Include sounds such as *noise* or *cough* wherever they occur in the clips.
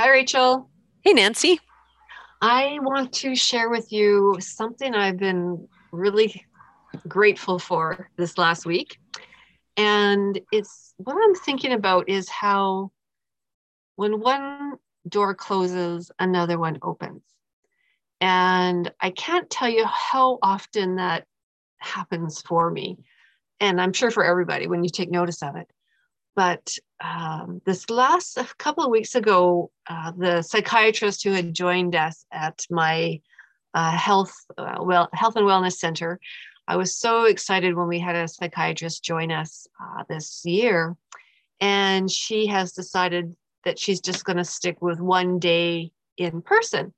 Hi, Rachel. Hey, Nancy. I want to share with you something I've been really grateful for this last week. And it's what I'm thinking about is how when one door closes, another one opens. And I can't tell you how often that happens for me. And I'm sure for everybody when you take notice of it. But um, this last a couple of weeks ago, uh, the psychiatrist who had joined us at my uh, health uh, well health and wellness center, I was so excited when we had a psychiatrist join us uh, this year, and she has decided that she's just going to stick with one day in person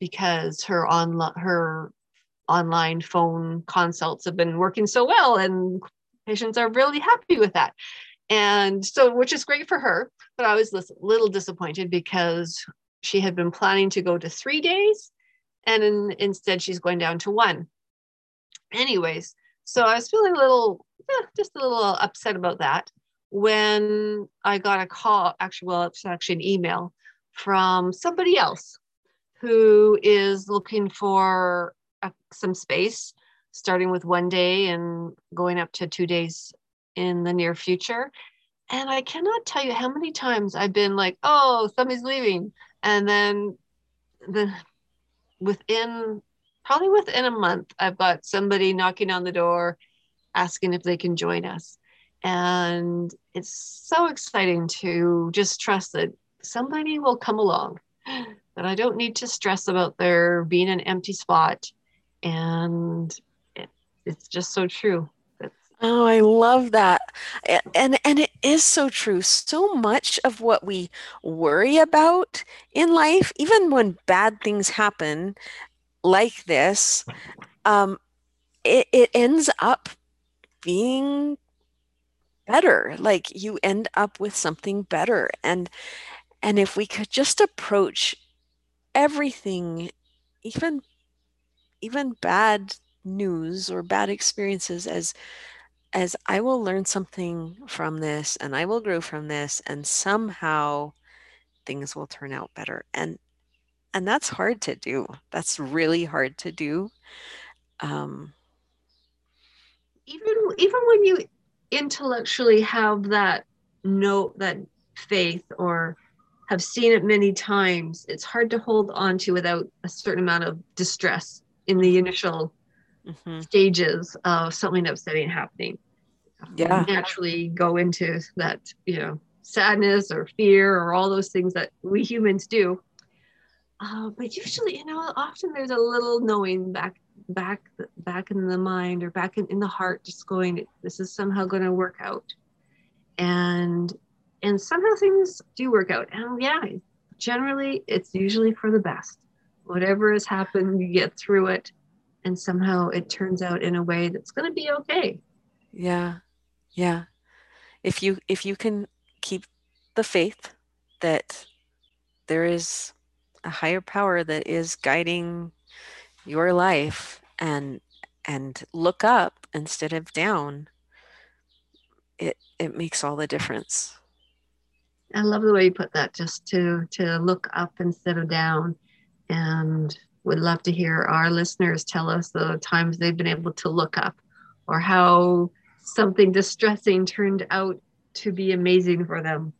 because her online her online phone consults have been working so well and patients are really happy with that and so which is great for her but i was a little disappointed because she had been planning to go to three days and in, instead she's going down to one. Anyways so i was feeling a little yeah, just a little upset about that when i got a call actually well it's actually an email from somebody else who is looking for a, some space starting with one day and going up to two days in the near future. And I cannot tell you how many times I've been like, oh, somebody's leaving. And then the within probably within a month, I've got somebody knocking on the door asking if they can join us. And it's so exciting to just trust that somebody will come along, *gasps* that I don't need to stress about there being an empty spot. And it, it's just so true. Oh, I love that. And and it is so true. So much of what we worry about in life, even when bad things happen like this, um, it, it ends up being better. Like you end up with something better. And and if we could just approach everything, even even bad news or bad experiences as as I will learn something from this and I will grow from this and somehow things will turn out better. And and that's hard to do. That's really hard to do. Um, even even when you intellectually have that note that faith or have seen it many times, it's hard to hold on to without a certain amount of distress in the initial mm-hmm. stages of something upsetting happening. Yeah. naturally go into that, you know, sadness or fear or all those things that we humans do. Uh, but usually, you know, often there's a little knowing back, back, back in the mind or back in, in the heart, just going, this is somehow going to work out. And, and somehow things do work out. And yeah, generally it's usually for the best. Whatever has happened, you get through it and somehow it turns out in a way that's going to be okay. Yeah yeah. If you if you can keep the faith that there is a higher power that is guiding your life and and look up instead of down it it makes all the difference. I love the way you put that just to to look up instead of down and would love to hear our listeners tell us the times they've been able to look up or how something distressing turned out to be amazing for them.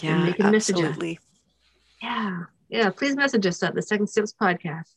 Yeah, absolutely. Yeah. Yeah. Please message us at the Second Steps podcast.